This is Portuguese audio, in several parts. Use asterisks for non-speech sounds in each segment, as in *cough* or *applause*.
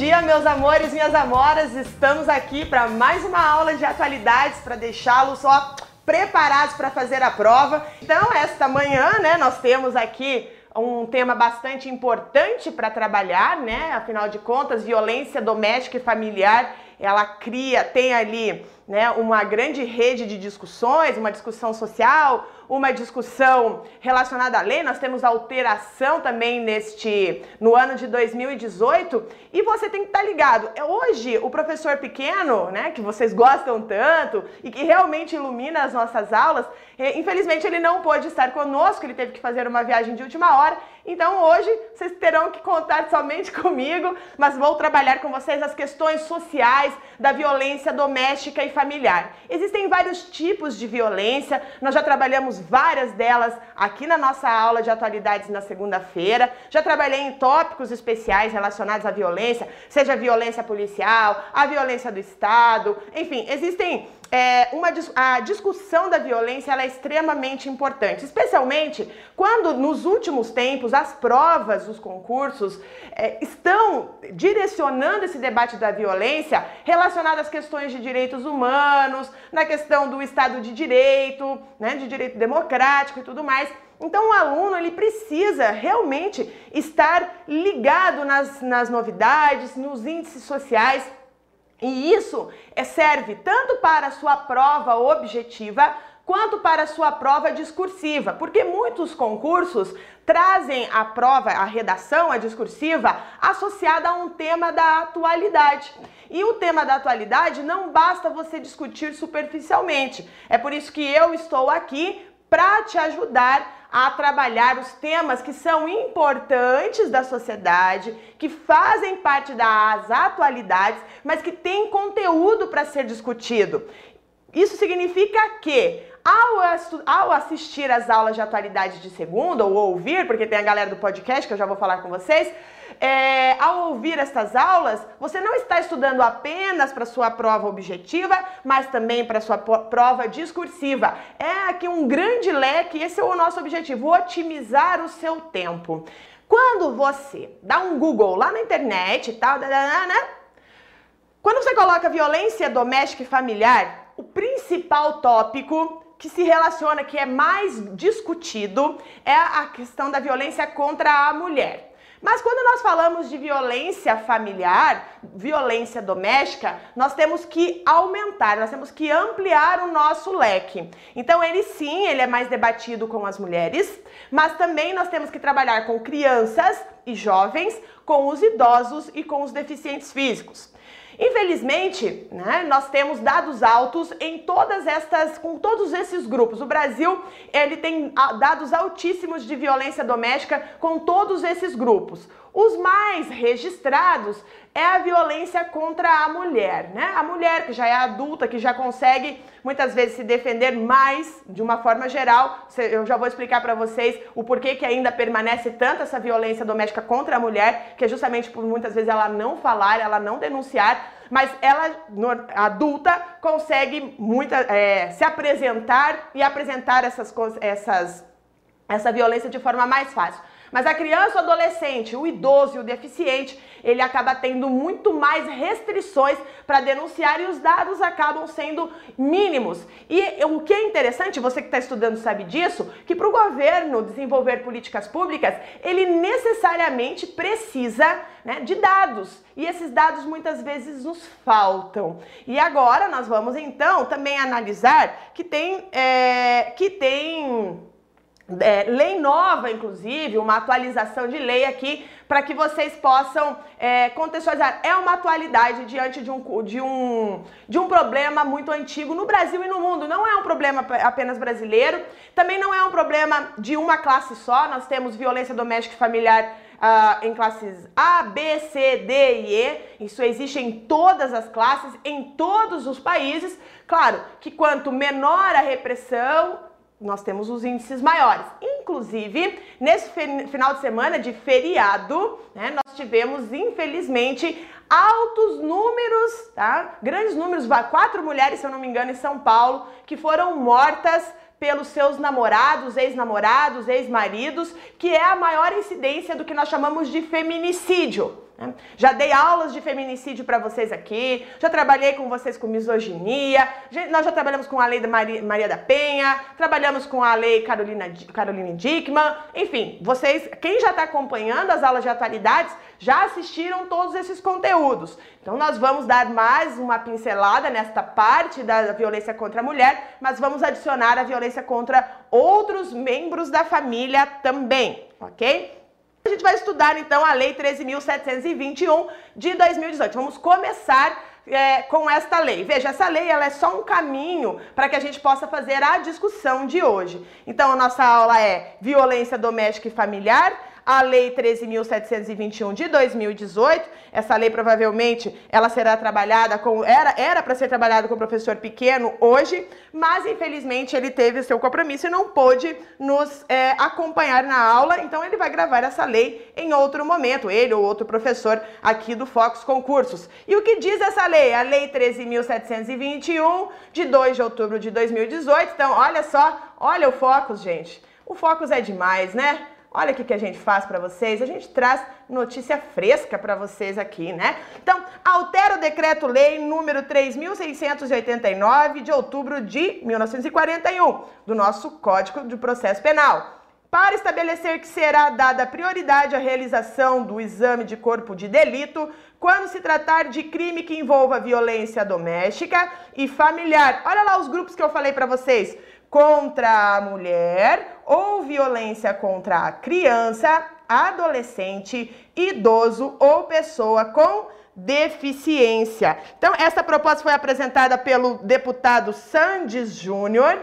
dia, meus amores, minhas amoras. Estamos aqui para mais uma aula de atualidades para deixá-los só preparados para fazer a prova. Então, esta manhã, né, nós temos aqui um tema bastante importante para trabalhar, né? Afinal de contas, violência doméstica e familiar, ela cria, tem ali, né, uma grande rede de discussões, uma discussão social, uma discussão relacionada à lei, nós temos alteração também neste no ano de 2018 e você tem que estar tá ligado. É hoje o professor pequeno, né, que vocês gostam tanto e que realmente ilumina as nossas aulas, é, infelizmente ele não pôde estar conosco, ele teve que fazer uma viagem de última hora. Então hoje vocês terão que contar somente *laughs* comigo, mas vou trabalhar com vocês as questões sociais da violência doméstica e familiar. Existem vários tipos de violência, nós já trabalhamos várias delas aqui na nossa aula de atualidades na segunda-feira. Já trabalhei em tópicos especiais relacionados à violência, seja a violência policial, a violência do Estado, enfim, existem é, uma, a discussão da violência é extremamente importante, especialmente quando nos últimos tempos as provas, os concursos é, estão direcionando esse debate da violência relacionado às questões de direitos humanos, na questão do Estado de Direito, né, de direito democrático e tudo mais. Então o aluno ele precisa realmente estar ligado nas, nas novidades, nos índices sociais e isso é, serve tanto para a sua prova objetiva quanto para a sua prova discursiva, porque muitos concursos trazem a prova, a redação, a discursiva, associada a um tema da atualidade. E o tema da atualidade não basta você discutir superficialmente. É por isso que eu estou aqui para te ajudar a trabalhar os temas que são importantes da sociedade, que fazem parte das atualidades, mas que têm conteúdo para ser discutido. Isso significa que ao, ao, assistir as aulas de atualidade de segunda ou ouvir, porque tem a galera do podcast que eu já vou falar com vocês, é, ao ouvir estas aulas, você não está estudando apenas para sua prova objetiva, mas também para sua prova discursiva. É aqui um grande leque, esse é o nosso objetivo, otimizar o seu tempo. Quando você dá um Google lá na internet e tal, né? quando você coloca violência doméstica e familiar, o principal tópico que se relaciona, que é mais discutido, é a questão da violência contra a mulher. Mas quando nós falamos de violência familiar, violência doméstica, nós temos que aumentar, nós temos que ampliar o nosso leque. Então ele sim, ele é mais debatido com as mulheres, mas também nós temos que trabalhar com crianças e jovens, com os idosos e com os deficientes físicos. Infelizmente, né, nós temos dados altos em todas estas, com todos esses grupos. O Brasil ele tem ah, dados altíssimos de violência doméstica com todos esses grupos. Os mais registrados é a violência contra a mulher, né? A mulher que já é adulta, que já consegue muitas vezes se defender mais de uma forma geral. Eu já vou explicar para vocês o porquê que ainda permanece tanto essa violência doméstica contra a mulher, que é justamente por muitas vezes ela não falar, ela não denunciar, mas ela adulta consegue muita, é, se apresentar e apresentar essas, essas, essa violência de forma mais fácil. Mas a criança, o adolescente, o idoso e o deficiente, ele acaba tendo muito mais restrições para denunciar e os dados acabam sendo mínimos. E o que é interessante, você que está estudando sabe disso, que para o governo desenvolver políticas públicas, ele necessariamente precisa né, de dados. E esses dados muitas vezes nos faltam. E agora nós vamos então também analisar que tem, é, que tem é, lei nova, inclusive, uma atualização de lei aqui para que vocês possam é, contextualizar. É uma atualidade diante de um, de, um, de um problema muito antigo no Brasil e no mundo. Não é um problema apenas brasileiro, também não é um problema de uma classe só. Nós temos violência doméstica e familiar Uh, em classes A, B, C, D e E. Isso existe em todas as classes, em todos os países. Claro que quanto menor a repressão, nós temos os índices maiores. Inclusive, nesse final de semana de feriado, né, nós tivemos, infelizmente, altos números, tá? Grandes números, quatro mulheres, se eu não me engano, em São Paulo, que foram mortas pelos seus namorados, ex-namorados, ex-maridos, que é a maior incidência do que nós chamamos de feminicídio. Né? Já dei aulas de feminicídio para vocês aqui, já trabalhei com vocês com misoginia, nós já trabalhamos com a lei da Maria, Maria da Penha, trabalhamos com a lei Carolina, Caroline Dickman, enfim, vocês, quem já está acompanhando as aulas de atualidades, já assistiram todos esses conteúdos. Então nós vamos dar mais uma pincelada nesta parte da violência contra a mulher, mas vamos adicionar a violência contra outros membros da família também, ok? A gente vai estudar então a Lei 13.721 de 2018. Vamos começar é, com esta lei. Veja, essa lei ela é só um caminho para que a gente possa fazer a discussão de hoje. Então, a nossa aula é violência doméstica e familiar a Lei 13.721 de 2018. Essa lei provavelmente ela será trabalhada com era era para ser trabalhada com o professor pequeno hoje, mas infelizmente ele teve o seu compromisso e não pôde nos é, acompanhar na aula. Então ele vai gravar essa lei em outro momento, ele ou outro professor aqui do Fox Concursos. E o que diz essa lei? A Lei 13.721 de 2 de outubro de 2018. Então olha só, olha o Focus, gente. O Focus é demais, né? Olha o que, que a gente faz para vocês, a gente traz notícia fresca para vocês aqui, né? Então, altera o decreto-lei número 3689 de outubro de 1941 do nosso Código de Processo Penal para estabelecer que será dada prioridade à realização do exame de corpo de delito quando se tratar de crime que envolva violência doméstica e familiar. Olha lá os grupos que eu falei para vocês contra a mulher ou violência contra a criança, adolescente, idoso ou pessoa com deficiência. Então, essa proposta foi apresentada pelo deputado Sandes Júnior,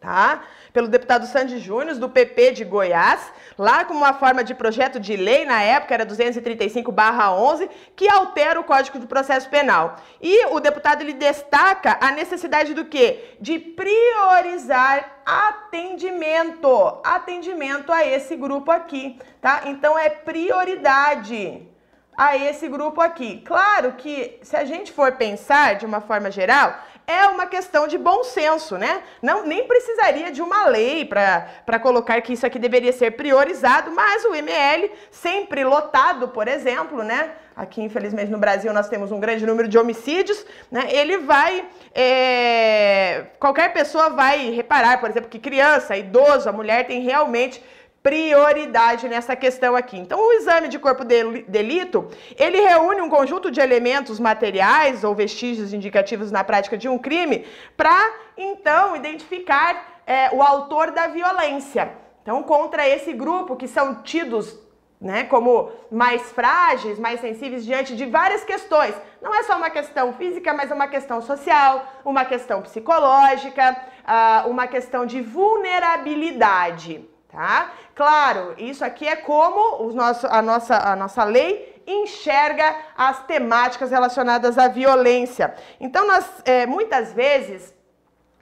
tá? Pelo deputado Sandy Júnior, do PP de Goiás, lá como uma forma de projeto de lei, na época era 235/11, que altera o Código de Processo Penal. E o deputado ele destaca a necessidade do quê? De priorizar atendimento, atendimento a esse grupo aqui, tá? Então é prioridade a esse grupo aqui. Claro que se a gente for pensar de uma forma geral, é uma questão de bom senso, né? Não, nem precisaria de uma lei para colocar que isso aqui deveria ser priorizado, mas o ML, sempre lotado, por exemplo, né? Aqui, infelizmente, no Brasil nós temos um grande número de homicídios, né? Ele vai. É... Qualquer pessoa vai reparar, por exemplo, que criança, idoso, a mulher tem realmente prioridade nessa questão aqui. Então, o exame de corpo de delito, ele reúne um conjunto de elementos materiais ou vestígios indicativos na prática de um crime para, então, identificar é, o autor da violência. Então, contra esse grupo que são tidos né, como mais frágeis, mais sensíveis diante de várias questões. Não é só uma questão física, mas é uma questão social, uma questão psicológica, uh, uma questão de vulnerabilidade tá? Claro, isso aqui é como nosso, a, nossa, a nossa lei enxerga as temáticas relacionadas à violência. Então, nós, é, muitas vezes,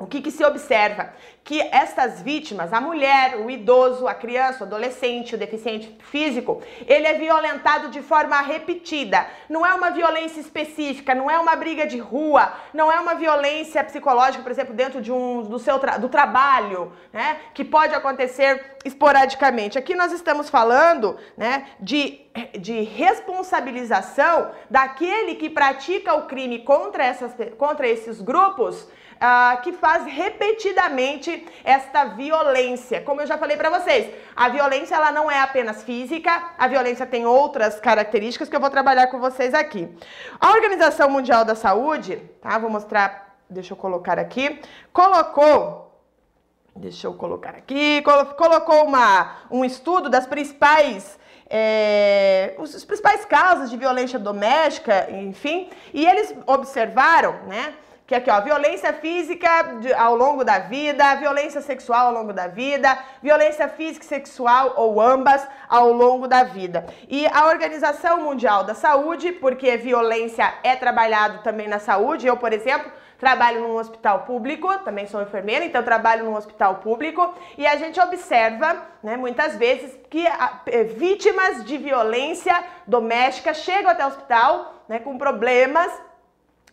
o que, que se observa? que estas vítimas, a mulher, o idoso, a criança, o adolescente, o deficiente físico, ele é violentado de forma repetida. Não é uma violência específica, não é uma briga de rua, não é uma violência psicológica, por exemplo, dentro de um do seu tra do trabalho, né, que pode acontecer esporadicamente. Aqui nós estamos falando, né, de de responsabilização daquele que pratica o crime contra, essas, contra esses grupos uh, que faz repetidamente esta violência. Como eu já falei para vocês, a violência ela não é apenas física, a violência tem outras características que eu vou trabalhar com vocês aqui. A Organização Mundial da Saúde, tá? Vou mostrar, deixa eu colocar aqui, colocou Deixa eu colocar aqui. Colocou uma, um estudo das principais é, os, principais causas de violência doméstica, enfim, e eles observaram, né, que aqui, ó, violência física de, ao longo da vida, violência sexual ao longo da vida, violência física e sexual ou ambas ao longo da vida. E a Organização Mundial da Saúde, porque violência é trabalhado também na saúde, eu, por exemplo, trabalho num hospital público, também sou enfermeira, então trabalho num hospital público, e a gente observa, né, muitas vezes, que a, é, vítimas de violência doméstica chegam até o hospital, né, com problemas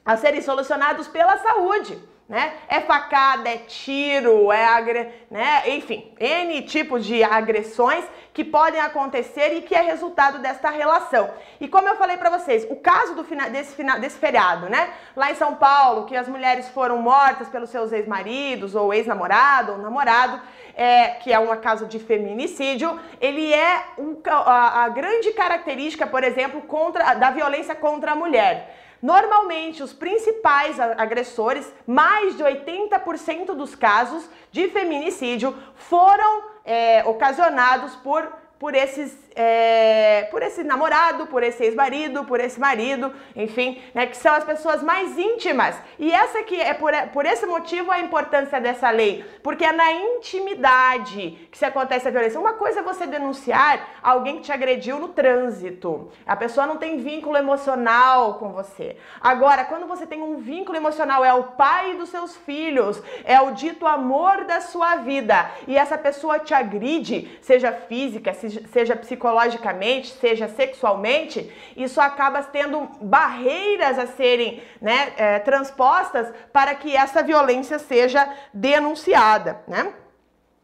a serem solucionados pela saúde. né? É facada, é tiro, é agre... né? Enfim, N tipos de agressões que podem acontecer e que é resultado desta relação. E como eu falei para vocês, o caso do fina... desse, fina... desse feriado, né? Lá em São Paulo, que as mulheres foram mortas pelos seus ex-maridos ou ex-namorado ou namorado, é, que é uma causa de feminicídio, ele é um, a grande característica, por exemplo, contra, da violência contra a mulher. Normalmente, os principais agressores, mais de 80% dos casos de feminicídio, foram é, ocasionados por por esses, é, por esse namorado, por esse ex-marido, por esse marido, enfim, né, que são as pessoas mais íntimas. E essa que é por, por esse motivo a importância dessa lei, porque é na intimidade que se acontece a violência. Uma coisa é você denunciar alguém que te agrediu no trânsito. A pessoa não tem vínculo emocional com você. Agora, quando você tem um vínculo emocional, é o pai dos seus filhos, é o dito amor da sua vida, e essa pessoa te agride, seja física, seja seja psicologicamente, seja sexualmente, isso acaba tendo barreiras a serem né, é, transpostas para que essa violência seja denunciada, né?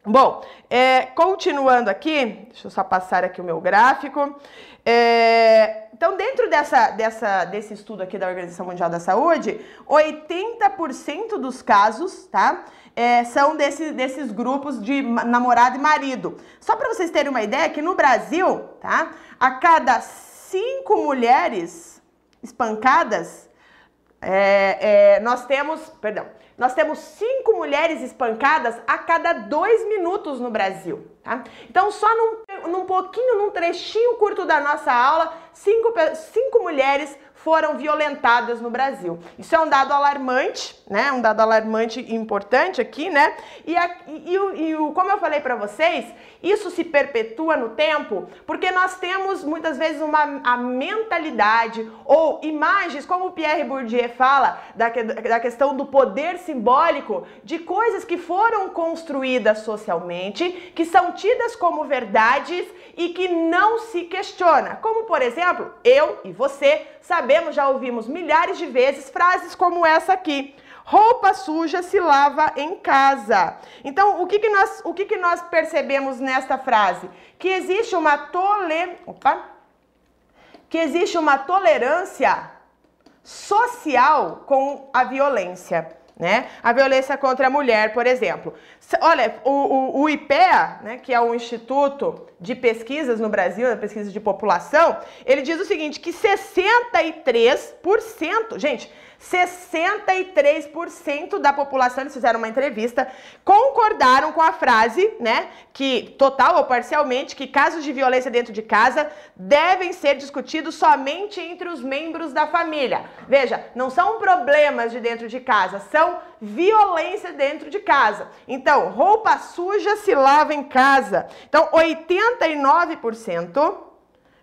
Bom, é, continuando aqui, deixa eu só passar aqui o meu gráfico. É, então, dentro dessa, dessa, desse estudo aqui da Organização Mundial da Saúde, 80% dos casos, tá? é, são desse, desses grupos de namorado e marido. Só para vocês terem uma ideia, que no Brasil, tá? A cada cinco mulheres espancadas, é, é, nós temos, perdão, nós temos cinco mulheres espancadas a cada dois minutos no Brasil, tá? Então, só num, num pouquinho, num trechinho curto da nossa aula, cinco, cinco mulheres foram violentadas no Brasil. Isso é um dado alarmante, né? Um dado alarmante e importante aqui, né? E, a, e, e, e como eu falei para vocês, isso se perpetua no tempo porque nós temos muitas vezes uma a mentalidade ou imagens, como o Pierre Bourdieu fala, da, da questão do poder simbólico de coisas que foram construídas socialmente, que são tidas como verdades e que não se questiona. Como, por exemplo, eu e você sabemos, já ouvimos milhares de vezes frases como essa aqui. Roupa suja se lava em casa. Então, o que, que, nós, o que, que nós percebemos nesta frase? Que existe uma tole... Opa. Que existe uma tolerância social com a violência né? A violência contra a mulher, por exemplo. Olha, o, o, o IPEA, né, que é o Instituto de Pesquisas no Brasil, da pesquisa de população, ele diz o seguinte, que 63%, gente, 63% da população, eles fizeram uma entrevista, concordaram com a frase, né, que total ou parcialmente, que casos de violência dentro de casa devem ser discutidos somente entre os membros da família. Veja, não são problemas de dentro de casa, são violência dentro de casa. Então, roupa suja se lava em casa. Então, 89%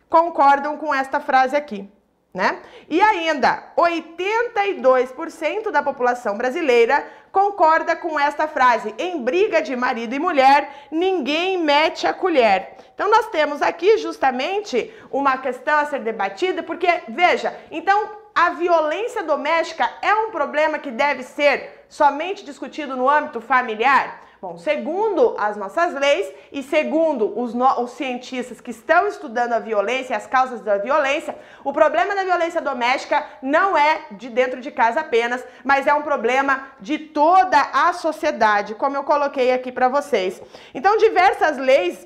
concordam com esta frase aqui né? E ainda, 82% da população brasileira concorda com esta frase: em briga de marido e mulher, ninguém mete a colher. Então nós temos aqui justamente uma questão a ser debatida, porque veja, então a violência doméstica é um problema que deve ser somente discutido no âmbito familiar? Bom, segundo as nossas leis e segundo os, no, os cientistas que estão estudando a violência, as causas da violência, o problema da violência doméstica não é de dentro de casa apenas, mas é um problema de toda a sociedade, como eu coloquei aqui para vocês. Então, diversas leis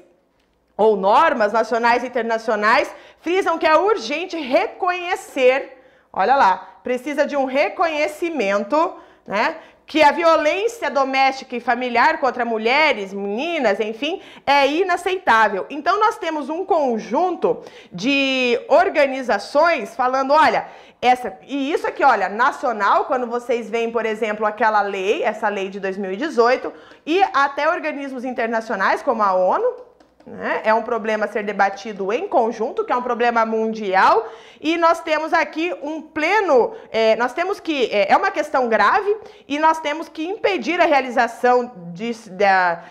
ou normas nacionais e internacionais frisam que é urgente reconhecer, olha lá, precisa de um reconhecimento, né, que a violência doméstica e familiar contra mulheres, meninas, enfim, é inaceitável. Então nós temos um conjunto de organizações falando, olha, essa e isso aqui, olha, nacional, quando vocês veem, por exemplo, aquela lei, essa lei de 2018, e até organismos internacionais como a ONU, né? É um problema a ser debatido em conjunto, que é um problema mundial, e nós temos aqui um pleno, é, nós temos que, é, é, uma questão grave, e nós temos que impedir a realização de, de,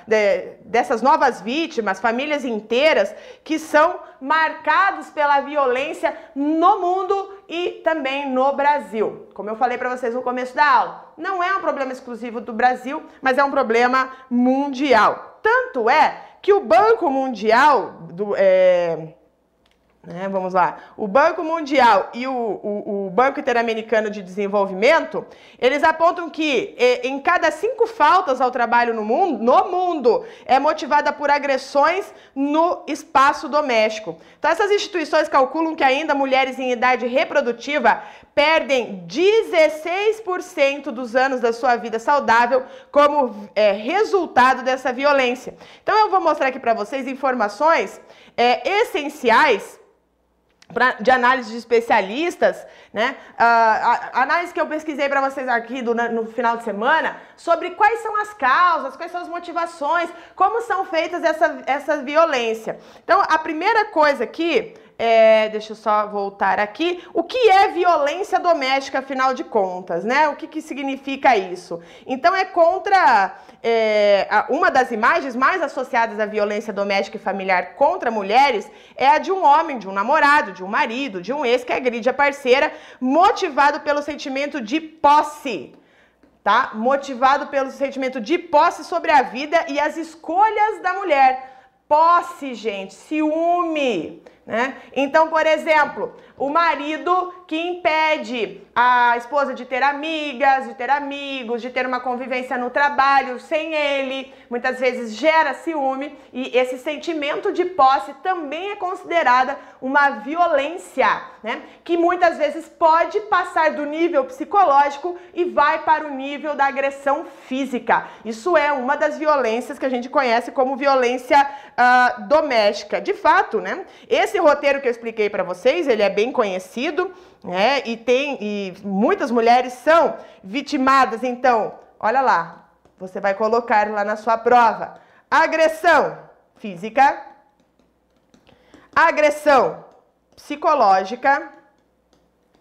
de, dessas novas vítimas, famílias inteiras, que são marcados pela violência no mundo e também no Brasil. Como eu falei para vocês no começo da aula, não é um problema exclusivo do Brasil, mas é um problema mundial. Tanto é que o Banco Mundial, do, é, né, vamos lá, o Banco Mundial e o, o, o, Banco Interamericano de Desenvolvimento, eles apontam que em cada cinco faltas ao trabalho no mundo, no mundo é motivada por agressões no espaço doméstico. Então essas instituições calculam que ainda mulheres em idade reprodutiva perdem 16% dos anos da sua vida saudável como é, resultado dessa violência. Então eu vou mostrar aqui para vocês informações é, essenciais pra, de análise de especialistas, né? Uh, a, a, análise que eu pesquisei para vocês aqui do, no final de semana sobre quais são as causas, quais são as motivações, como são feitas essa, essa violência. Então, a primeira coisa aqui é, deixa eu só voltar aqui. O que é violência doméstica, afinal de contas, né? O que, que significa isso? Então, é contra. É, uma das imagens mais associadas à violência doméstica e familiar contra mulheres é a de um homem, de um namorado, de um marido, de um ex que agride a parceira, motivado pelo sentimento de posse. Tá? Motivado pelo sentimento de posse sobre a vida e as escolhas da mulher. Posse, gente, ciúme. Né? Então, por exemplo, o marido que impede a esposa de ter amigas, de ter amigos, de ter uma convivência no trabalho sem ele, muitas vezes gera ciúme e esse sentimento de posse também é considerada uma violência, né? Que muitas vezes pode passar do nível psicológico e vai para o nível da agressão física. Isso é uma das violências que a gente conhece como violência uh, doméstica. De fato, né? Esse roteiro que eu expliquei para vocês, ele é bem conhecido, né? E tem e muitas mulheres são vitimadas. Então, olha lá, você vai colocar lá na sua prova: agressão física, agressão psicológica.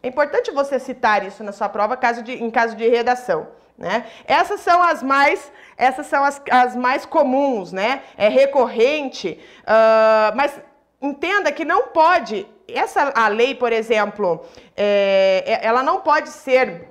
É importante você citar isso na sua prova caso de, em caso de redação. Né? Essas são as mais, essas são as, as mais comuns, né? É recorrente, uh, mas entenda que não pode, essa a lei, por exemplo, é, é, ela não pode ser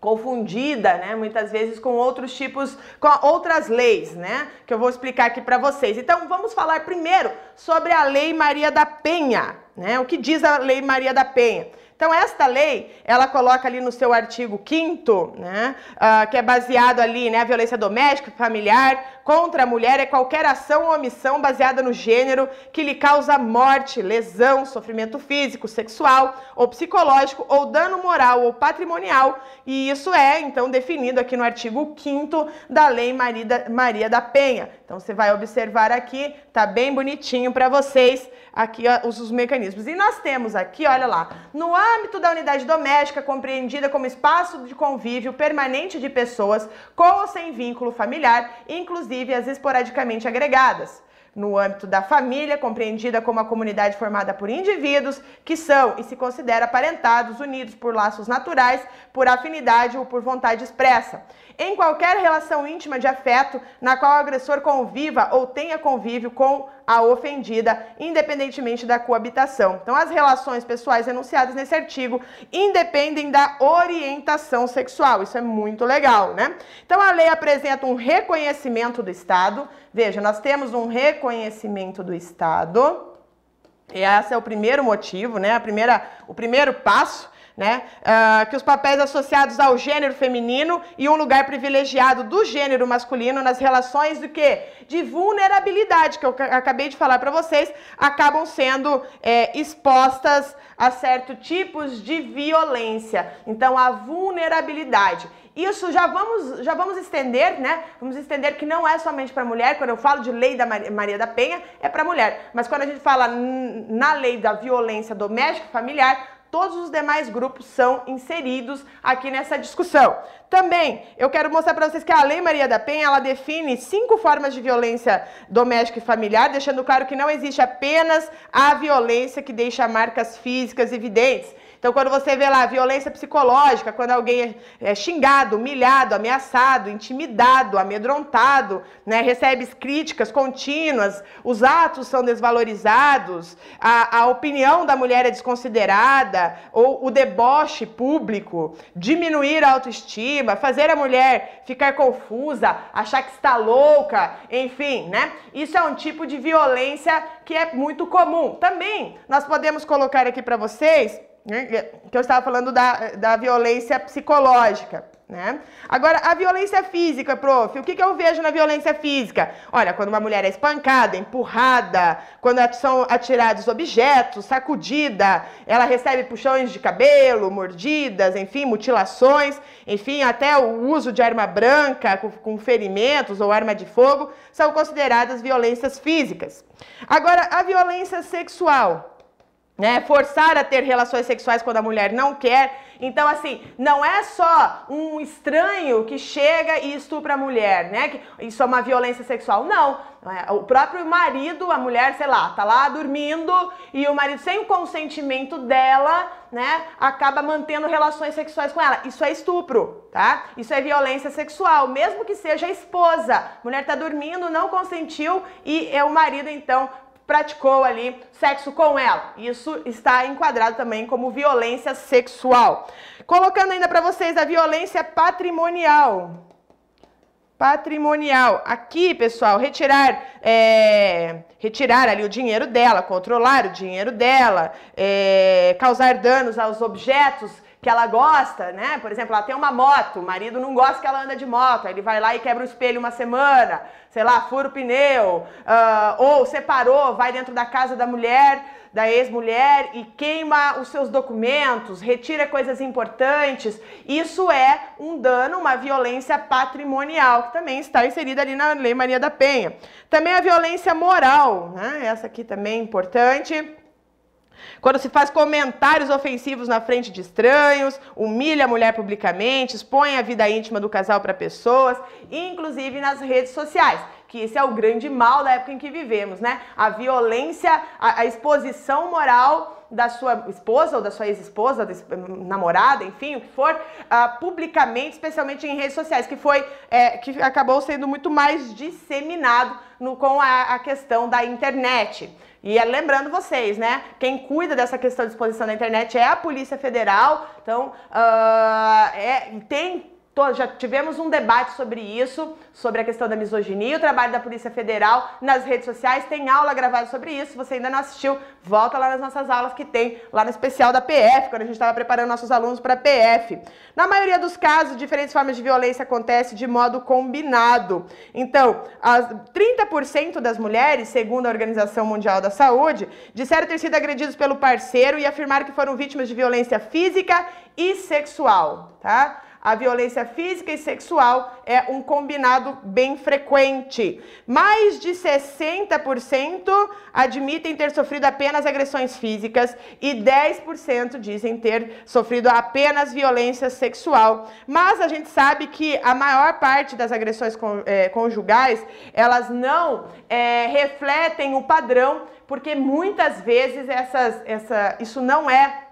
confundida, né, muitas vezes com outros tipos, com outras leis, né, que eu vou explicar aqui para vocês. Então, vamos falar primeiro sobre a Lei Maria da Penha, né? O que diz a Lei Maria da Penha? Então, esta lei, ela coloca ali no seu artigo 5 né, uh, que é baseado ali, né, violência doméstica, familiar, contra a mulher é qualquer ação ou omissão baseada no gênero que lhe causa morte, lesão, sofrimento físico, sexual ou psicológico ou dano moral ou patrimonial. E isso é, então, definido aqui no artigo 5 da Lei Maria da, Penha. Então, você vai observar aqui, tá bem bonitinho para vocês aqui ó, os, os mecanismos. E nós temos aqui, olha lá, no âmbito da unidade doméstica, compreendida como espaço de convívio permanente de pessoas com ou sem vínculo familiar, inclusive as esporadicamente agregadas no âmbito da família, compreendida como a comunidade formada por indivíduos que são e se considera aparentados, unidos por laços naturais, por afinidade ou por vontade expressa. Em qualquer relação íntima de afeto na qual o agressor conviva ou tenha convívio com a ofendida, independentemente da coabitação. Então, as relações pessoais enunciadas nesse artigo independem da orientação sexual. Isso é muito legal, né? Então, a lei apresenta um reconhecimento do Estado. Veja, nós temos um reconhecimento do Estado. E esse é o primeiro motivo, né? A primeira, o primeiro passo né? Uh, que os papéis associados ao gênero feminino e um lugar privilegiado do gênero masculino nas relações do que de vulnerabilidade que eu acabei de falar para vocês acabam sendo é, expostas a certos tipos de violência. Então a vulnerabilidade isso já vamos, já vamos estender, né? Vamos estender que não é somente para mulher. Quando eu falo de lei da Maria da Penha, é para mulher. Mas quando a gente fala na lei da violência doméstica familiar, todos os demais grupos são inseridos aqui nessa discussão. Também, eu quero mostrar para vocês que a Lei Maria da Penha, ela define cinco formas de violência doméstica e familiar, deixando claro que não existe apenas a violência que deixa marcas físicas evidentes. Então, quando você vê lá violência psicológica, quando alguém é, é xingado, humilhado, ameaçado, intimidado, amedrontado, né, recebe críticas contínuas, os atos são desvalorizados, a, a opinião da mulher é desconsiderada, ou o deboche público, diminuir a autoestima, fazer a mulher ficar confusa, achar que está louca, enfim, né? Isso é um tipo de violência que é muito comum. Também nós podemos colocar aqui para vocês né, que eu estava falando da, da violência psicológica. Né? Agora, a violência física, prof, o que, que eu vejo na violência física? Olha, quando uma mulher é espancada, empurrada, quando são atirados objetos, sacudida, ela recebe puxões de cabelo, mordidas, enfim, mutilações, enfim, até o uso de arma branca com, com ferimentos ou arma de fogo, são consideradas violências físicas. Agora, a violência sexual né? Forçar a ter relações sexuais quando a mulher não quer. Então, assim, não é só um estranho que chega e estupra a mulher, né? Isso é uma violência sexual. Não. É. O próprio marido, a mulher, sei lá, tá lá dormindo e o marido, sem o consentimento dela, né, acaba mantendo relações sexuais com ela. Isso é estupro, tá? Isso é violência sexual, mesmo que seja a esposa. A mulher tá dormindo, não consentiu e é o marido, então, praticou ali sexo com ela. Isso está enquadrado também como violência sexual. Colocando ainda para vocês a violência patrimonial. Patrimonial. Aqui, pessoal, retirar, é, retirar ali o dinheiro dela, controlar o dinheiro dela, é, causar danos aos objetos que ela gosta, né? Por exemplo, ela tem uma moto, o marido não gosta que ela anda de moto, aí ele vai lá e quebra o espelho uma semana, sei lá, fura o pneu, uh, ou separou, vai dentro da casa da mulher, da ex-mulher e queima os seus documentos, retira coisas importantes. Isso é um dano, uma violência patrimonial, que também está inserida ali na Lei Maria da Penha. Também a violência moral, né? Essa aqui também é importante quando se faz comentários ofensivos na frente de estranhos, humilha a mulher publicamente, expõe a vida íntima do casal para pessoas, inclusive nas redes sociais que esse é o grande mal da época em que vivemos, né? A violência, a, a exposição moral da sua esposa ou da sua ex-esposa, namorada, enfim, o que for, uh, publicamente, especialmente em redes sociais, que foi é, que acabou sendo muito mais disseminado no, com a, a questão da internet. E é, lembrando vocês, né? Quem cuida dessa questão de exposição na internet é a Polícia Federal. Então, uh, é, tem já tivemos um debate sobre isso, sobre a questão da misoginia, o trabalho da Polícia Federal nas redes sociais. Tem aula gravada sobre isso. Se você ainda não assistiu, volta lá nas nossas aulas que tem lá no especial da PF, quando a gente estava preparando nossos alunos para PF. Na maioria dos casos, diferentes formas de violência acontecem de modo combinado. Então, as 30% das mulheres, segundo a Organização Mundial da Saúde, disseram ter sido agredidos pelo parceiro e afirmaram que foram vítimas de violência física e sexual, tá? A violência física e sexual é um combinado bem frequente. Mais de 60% admitem ter sofrido apenas agressões físicas e 10% dizem ter sofrido apenas violência sexual. Mas a gente sabe que a maior parte das agressões é, conjugais, elas não é, refletem o padrão, porque muitas vezes essas, essa, isso não é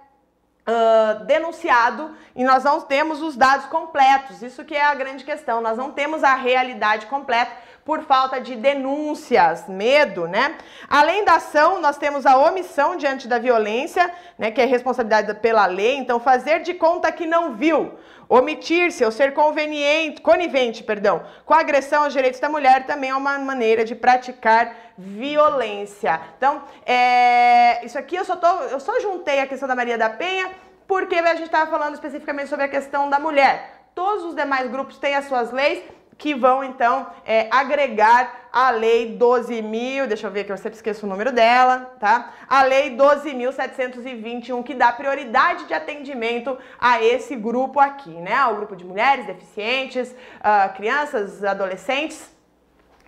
uh, denunciado e nós não temos os dados completos. Isso que é a grande questão. Nós não temos a realidade completa por falta de denúncias, medo, né? Além da ação, nós temos a omissão diante da violência, né, que é responsabilidade pela lei, então fazer de conta que não viu, omitir-se ou ser conveniente, conivente, perdão, com a agressão aos direitos da mulher também é uma maneira de praticar violência. Então, é, isso aqui eu só, tô, eu só juntei a questão da Maria da Penha porque a gente estava falando especificamente sobre a questão da mulher. Todos os demais grupos têm as suas leis, que vão então é, agregar a lei 12.000, deixa eu ver que eu sempre esqueço o número dela, tá? A lei 12.721 que dá prioridade de atendimento a esse grupo aqui, né? Ao grupo de mulheres deficientes, uh, crianças, adolescentes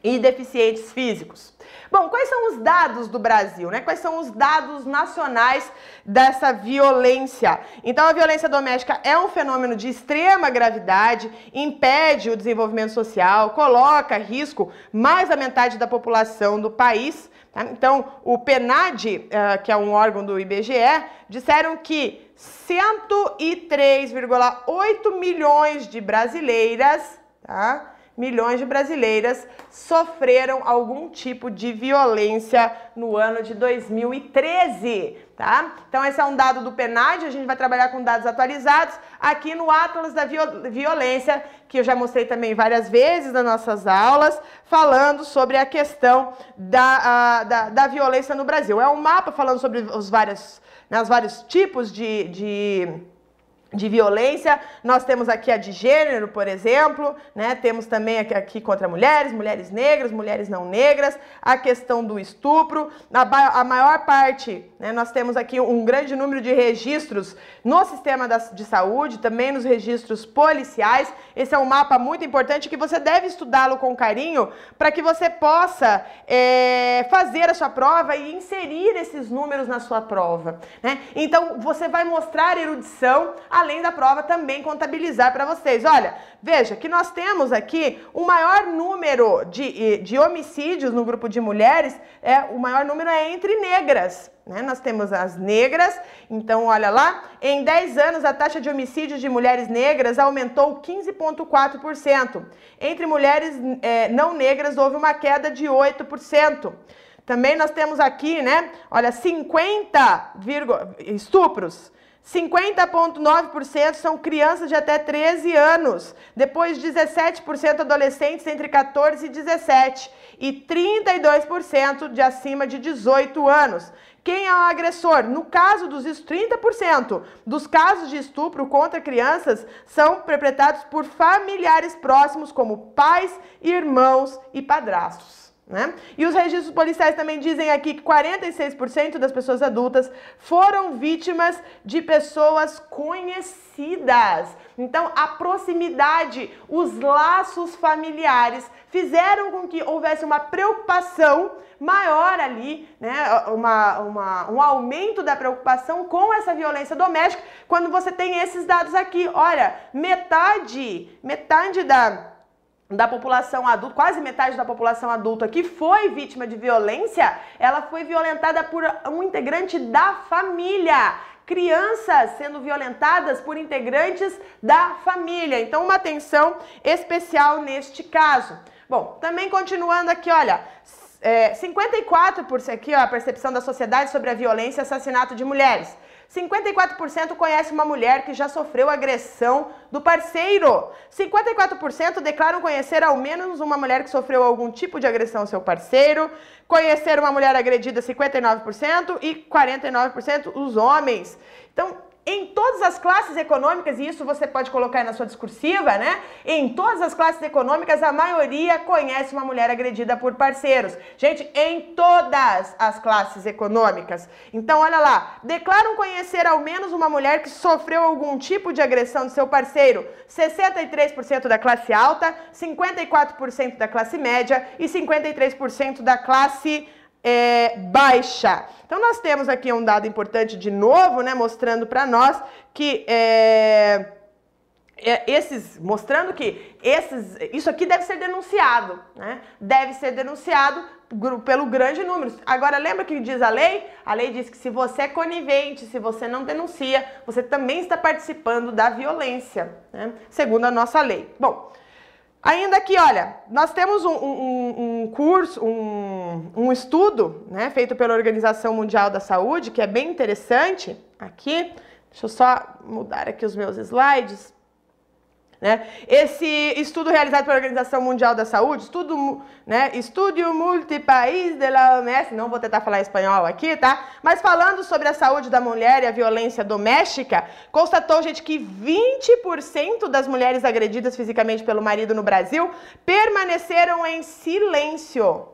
e deficientes físicos. Bom, quais são os dados do Brasil, né? Quais são os dados nacionais dessa violência? Então, a violência doméstica é um fenômeno de extrema gravidade, impede o desenvolvimento social, coloca em risco mais da metade da população do país. Tá? Então, o PNAD, uh, que é um órgão do IBGE, disseram que 103,8 milhões de brasileiras, tá? Milhões de brasileiras sofreram algum tipo de violência no ano de 2013, tá? Então esse é um dado do PNAD, a gente vai trabalhar com dados atualizados aqui no Atlas da Violência, que eu já mostrei também várias vezes nas nossas aulas, falando sobre a questão da, a, da, da, violência no Brasil. É um mapa falando sobre os vários, né, os vários tipos de, de de violência. Nós temos aqui a de gênero, por exemplo, né? Temos também aqui contra mulheres, mulheres negras, mulheres não negras, a questão do estupro. A, a maior parte, né? Nós temos aqui um grande número de registros no sistema da, de saúde, também nos registros policiais. Esse é um mapa muito importante que você deve estudá-lo com carinho para que você possa é, fazer a sua prova e inserir esses números na sua prova. Né? Então, você vai mostrar erudição, além da prova também contabilizar para vocês. Olha, veja que nós temos aqui o maior número de, de homicídios no grupo de mulheres, é o maior número é entre negras. Né? Nós temos as negras, então olha lá, em 10 anos a taxa de homicídios de mulheres negras aumentou 15,4%. Entre mulheres é, não negras houve uma queda de 8%. Também nós temos aqui, né? Olha, 50, estupros. 50,9% são crianças de até 13 anos, depois 17% adolescentes entre 14 e 17 e 32% de acima de 18 anos. Quem é o agressor? No caso dos 30% dos casos de estupro contra crianças são perpetrados por familiares próximos, como pais, irmãos e padrastos. Né? E os registros policiais também dizem aqui que 46% das pessoas adultas foram vítimas de pessoas conhecidas. Então, a proximidade, os laços familiares fizeram com que houvesse uma preocupação maior ali, né? Uma, uma, um aumento da preocupação com essa violência doméstica quando você tem esses dados aqui. Olha, metade, metade da da população adulta, quase metade da população adulta que foi vítima de violência, ela foi violentada por um integrante da família. Crianças sendo violentadas por integrantes da família. Então, uma atenção especial neste caso. Bom, também continuando aqui, olha, é, 54% aqui, ó, a percepção da sociedade sobre a violência e assassinato de mulheres. 54% conhece uma mulher que já sofreu agressão do parceiro. 54% declaram conhecer ao menos uma mulher que sofreu algum tipo de agressão ao seu parceiro. Conhecer uma mulher agredida, 59%, e 49% os homens. Então, em todas as classes econômicas, e isso você pode colocar na sua discursiva, né? Em todas as classes econômicas, a maioria conhece uma mulher agredida por parceiros. Gente, em todas as classes econômicas. Então, olha lá, declaram conhecer ao menos uma mulher que sofreu algum tipo de agressão do seu parceiro. 63% da classe alta, 54% da classe média e 53% da classe é, baixa. Então, nós temos aqui um dado importante de novo, né, mostrando para nós que é, é, esses, mostrando que esses, isso aqui deve ser denunciado, né? Deve ser denunciado pelo grande número. Agora, lembra que diz a lei? A lei diz que se você é conivente, se você não denuncia, você também está participando da violência, né? Segundo a nossa lei. Bom, Ainda aqui, olha, nós temos um, um, um curso, um, um, estudo né, feito pela Organização Mundial da Saúde, que é bem interessante aqui. Deixa eu só mudar aqui os meus slides. Né? Esse estudo realizado pela Organização Mundial da Saúde, estudo, né, Estúdio Multipaís de la OMS, não vou tentar falar espanhol aqui, tá? Mas falando sobre a saúde da mulher e a violência doméstica, constatou, gente, que 20% das mulheres agredidas fisicamente pelo marido no Brasil permaneceram em silêncio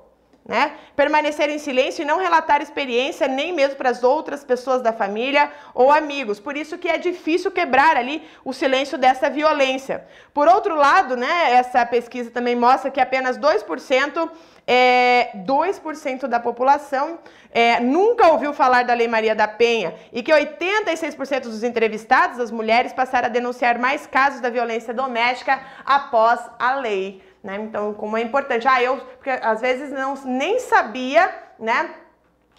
né? Permanecer em silêncio e não relatar experiência nem mesmo para as outras pessoas da família ou amigos. Por isso que é difícil quebrar ali o silêncio dessa violência. Por outro lado, né, essa pesquisa também mostra que apenas 2% é, 2% da população é, nunca ouviu falar da Lei Maria da Penha e que 86% dos entrevistados, as mulheres, passaram a denunciar mais casos da violência doméstica após a lei. Né? Então, como é importante. Ah, eu, porque às vezes não nem sabia, né?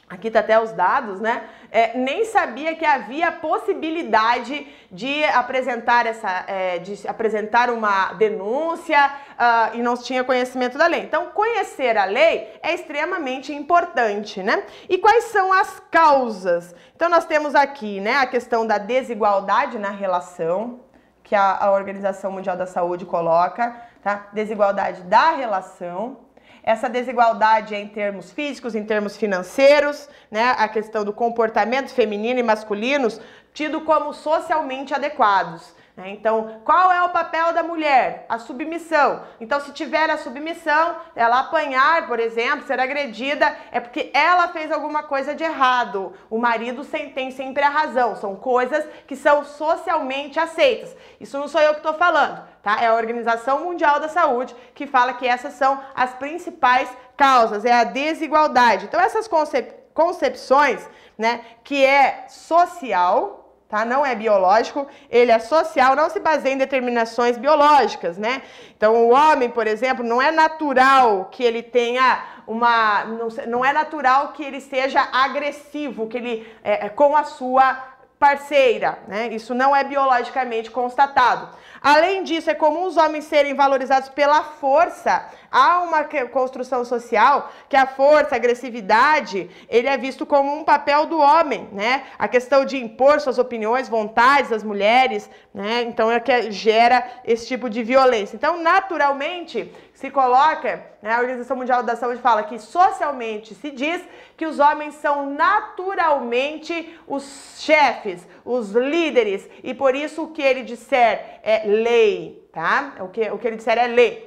Aqui tá até os dados, né? É, nem sabia que havia possibilidade de apresentar essa, é, de apresentar uma denúncia uh, e não tinha conhecimento da lei. Então, conhecer a lei é extremamente importante, né? E quais são as causas? Então, nós temos aqui, né, a questão da desigualdade na relação que a, a Organização Mundial da Saúde coloca tá? Desigualdade da relação. Essa desigualdade é em termos físicos, em termos financeiros, né? A questão do comportamento feminino e masculinos tido como socialmente adequados. Né? Então, qual é o papel da mulher? A submissão. Então, se tiver a submissão, ela apanhar, por exemplo, ser agredida, é porque ela fez alguma coisa de errado. O marido tem sempre a razão. São coisas que são socialmente aceitas. Isso não sou eu que estou falando, tá? É a Organização Mundial da Saúde que fala que essas são as principais causas, é a desigualdade. Então, essas concep concepções, né, que é social, tá? Não é biológico, ele é social, não se baseia em determinações biológicas, né? Então, o homem, por exemplo, não é natural que ele tenha uma. Não, não é natural que ele seja agressivo, que ele é, é com a sua parceira, né? Isso não é biologicamente constatado. Além disso, é comum os homens serem valorizados pela força. Há uma construção social que a força, a agressividade, ele é visto como um papel do homem, né? A questão de impor suas opiniões, vontades das mulheres, né? Então é que gera esse tipo de violência. Então, naturalmente, se coloca, né, a Organização Mundial da Saúde fala que socialmente se diz que os homens são naturalmente os chefes, os líderes, e por isso o que ele disser é lei, tá? O que, o que ele disser é lei.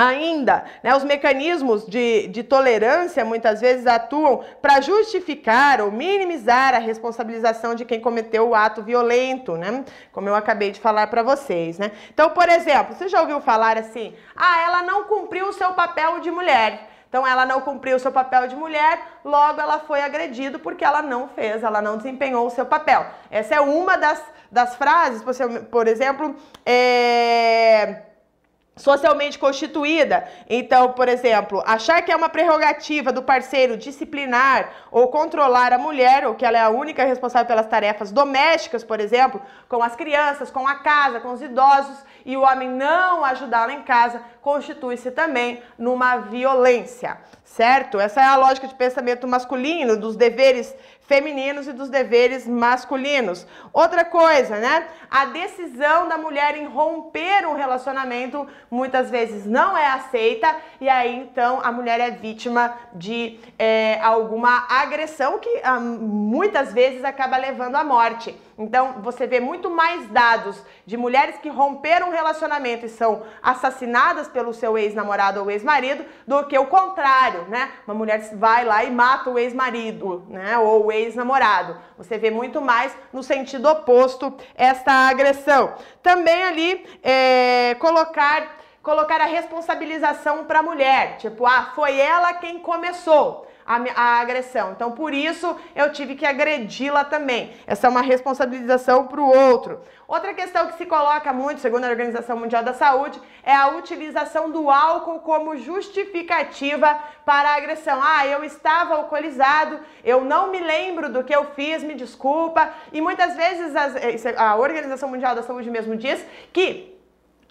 Ainda, né, os mecanismos de, de tolerância muitas vezes atuam para justificar ou minimizar a responsabilização de quem cometeu o ato violento, né? Como eu acabei de falar para vocês, né? Então, por exemplo, você já ouviu falar assim: ah, ela não cumpriu o seu papel de mulher. Então ela não cumpriu o seu papel de mulher, logo ela foi agredida porque ela não fez, ela não desempenhou o seu papel. Essa é uma das, das frases, por exemplo, é socialmente constituída. Então, por exemplo, achar que é uma prerrogativa do parceiro disciplinar ou controlar a mulher, ou que ela é a única responsável pelas tarefas domésticas, por exemplo, com as crianças, com a casa, com os idosos, e o homem não ajudá-la em casa, constitui-se também numa violência, certo? Essa é a lógica de pensamento masculino, dos deveres femininos e dos deveres masculinos. Outra coisa, né? A decisão da mulher em romper um relacionamento muitas vezes não é aceita e aí então a mulher é vítima de é, alguma agressão que ah, muitas vezes acaba levando à morte. Então, você vê muito mais dados de mulheres que romperam um relacionamento e são assassinadas pelo seu ex-namorado ou ex-marido do que o contrário, né? Uma mulher vai lá e mata o ex-marido, né? Ou o ex-namorado. Você vê muito mais no sentido oposto esta agressão. Também ali é, colocar colocar a responsabilização para a mulher, tipo, ah, foi ela quem começou a, a agressão. Então, por isso, eu tive que agredi-la também. Essa é uma responsabilização para o outro. Outra questão que se coloca muito, segundo a Organização Mundial da Saúde, é a utilização do álcool como justificativa para a agressão. Ah, eu estava alcoolizado, eu não me lembro do que eu fiz, me desculpa. E muitas vezes as, a Organização Mundial da Saúde mesmo diz que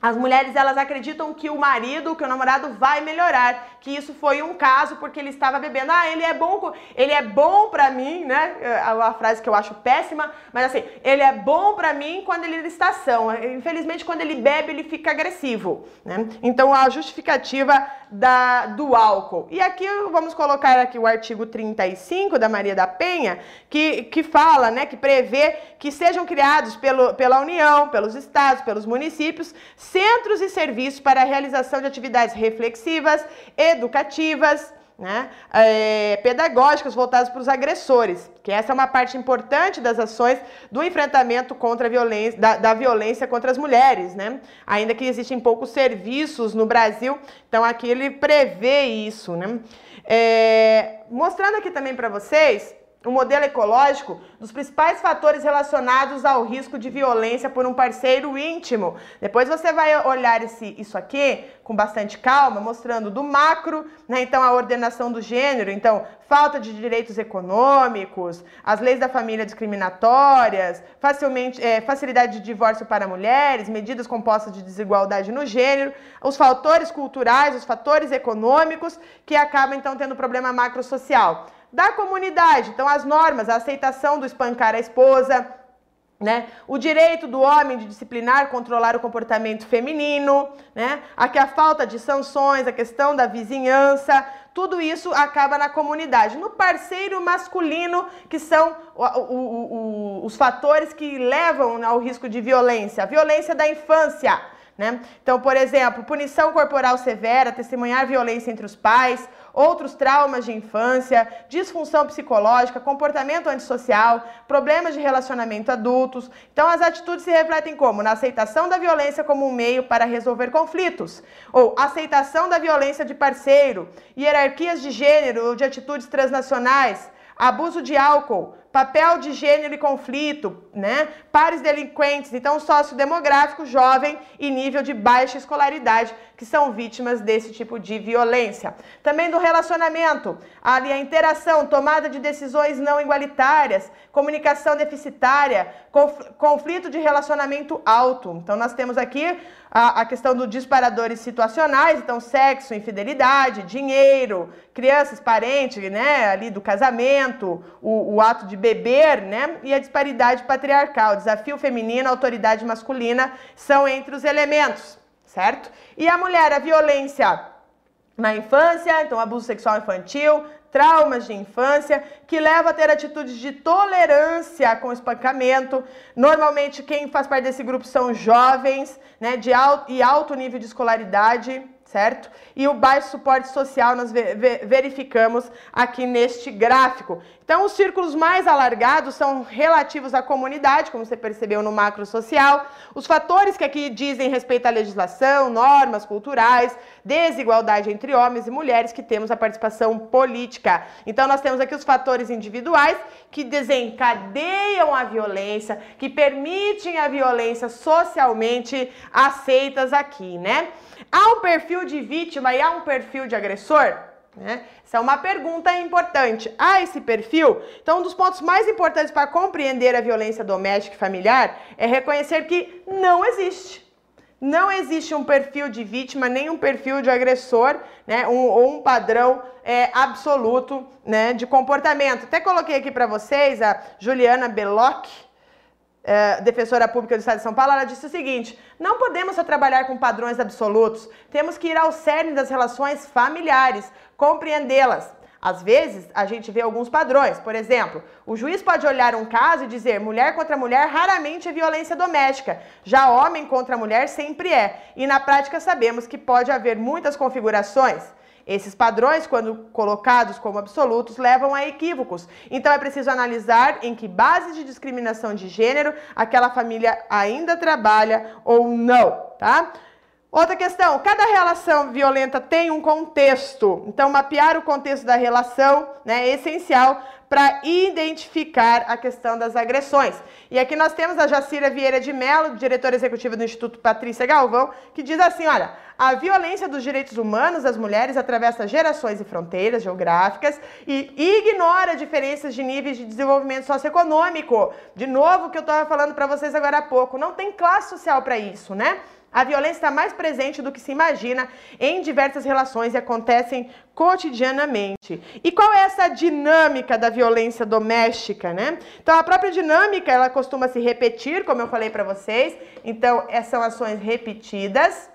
as mulheres elas acreditam que o marido, que o namorado vai melhorar, que isso foi um caso porque ele estava bebendo. Ah, ele é bom, ele é bom para mim, né? É uma frase que eu acho péssima, mas assim, ele é bom para mim quando ele está são. Infelizmente, quando ele bebe, ele fica agressivo, né? Então, a justificativa da, do álcool. E aqui vamos colocar aqui o artigo 35 da Maria da Penha, que, que fala, né, que prevê que sejam criados pelo, pela União, pelos estados, pelos municípios centros e serviços para a realização de atividades reflexivas, educativas, né, é, pedagógicas voltadas para os agressores, que essa é uma parte importante das ações do enfrentamento contra a violência, da, da, violência contra as mulheres, né? Ainda que existem poucos serviços no Brasil, então aqui ele prevê isso, né? É, mostrando aqui também para vocês o modelo ecológico dos principais fatores relacionados ao risco de violência por um parceiro íntimo. Depois você vai olhar esse, isso aqui com bastante calma, mostrando do macro, né, então a ordenação do gênero, então falta de direitos econômicos, as leis da família discriminatórias, facilmente, é, facilidade de divórcio para mulheres, medidas compostas de desigualdade no gênero, os fatores culturais, os fatores econômicos que acabam então tendo problema macro social da comunidade. Então, as normas, a aceitação do espancar a esposa, né? O direito do homem de disciplinar, controlar o comportamento feminino, né? Aqui a falta de sanções, a questão da vizinhança, tudo isso acaba na comunidade. No parceiro masculino, que são o, o, o, os fatores que levam ao risco de violência, a violência da infância. Né? Então, por exemplo, punição corporal severa, testemunhar violência entre os pais, outros traumas de infância, disfunção psicológica, comportamento antissocial, problemas de relacionamento adultos. Então, as atitudes se refletem como? Na aceitação da violência como um meio para resolver conflitos, ou aceitação da violência de parceiro, hierarquias de gênero ou de atitudes transnacionais, abuso de álcool, papel de gênero e conflito, né? Pares delinquentes, então sociodemográfico, jovem e nível de baixa escolaridade, que são vítimas desse tipo de violência. Também do relacionamento, ali a interação, tomada de decisões não igualitárias, comunicação deficitária, conflito de relacionamento alto. Então nós temos aqui a, a questão dos disparadores situacionais, então sexo, infidelidade, dinheiro, crianças, parentes, né, ali do casamento, o, o ato de beber, né, e a disparidade patriarcal, desafio feminino, autoridade masculina são entre os elementos, certo? E a mulher, a violência na infância, então abuso sexual infantil, traumas de infância, que leva a ter atitudes de tolerância com espancamento. Normalmente, quem faz parte desse grupo são jovens, né, de alto e alto nível de escolaridade certo? E o baixo suporte social nós verificamos aqui neste gráfico. Então, os círculos mais alargados são relativos à comunidade, como você percebeu no macro social. Os fatores que aqui dizem respeito à legislação, normas culturais, desigualdade entre homens e mulheres, que temos a participação política. Então, nós temos aqui os fatores individuais que desencadeiam a violência, que permitem a violência socialmente aceitas aqui, né? Há um perfil de vítima e há um perfil de agressor? Né? Essa é uma pergunta importante. Há esse perfil? Então, um dos pontos mais importantes para compreender a violência doméstica e familiar é reconhecer que não existe. Não existe um perfil de vítima, nem um perfil de agressor, né? Um, ou um padrão é, absoluto né, de comportamento. Até coloquei aqui para vocês a Juliana Belloc, é, defensora pública do Estado de São Paulo, ela disse o seguinte: não podemos só trabalhar com padrões absolutos, temos que ir ao cerne das relações familiares, compreendê-las. Às vezes, a gente vê alguns padrões. Por exemplo, o juiz pode olhar um caso e dizer mulher contra mulher raramente é violência doméstica, já homem contra mulher sempre é. E na prática sabemos que pode haver muitas configurações. Esses padrões, quando colocados como absolutos, levam a equívocos. Então é preciso analisar em que bases de discriminação de gênero aquela família ainda trabalha ou não, tá? Outra questão, cada relação violenta tem um contexto. Então, mapear o contexto da relação né, é essencial para identificar a questão das agressões. E aqui nós temos a Jacira Vieira de Mello, diretora executiva do Instituto Patrícia Galvão, que diz assim: olha, a violência dos direitos humanos das mulheres atravessa gerações e fronteiras geográficas e ignora diferenças de níveis de desenvolvimento socioeconômico. De novo, o que eu estava falando para vocês agora há pouco, não tem classe social para isso, né? A violência está mais presente do que se imagina em diversas relações e acontecem cotidianamente. E qual é essa dinâmica da violência doméstica, né? Então a própria dinâmica, ela costuma se repetir, como eu falei para vocês. Então, são ações repetidas,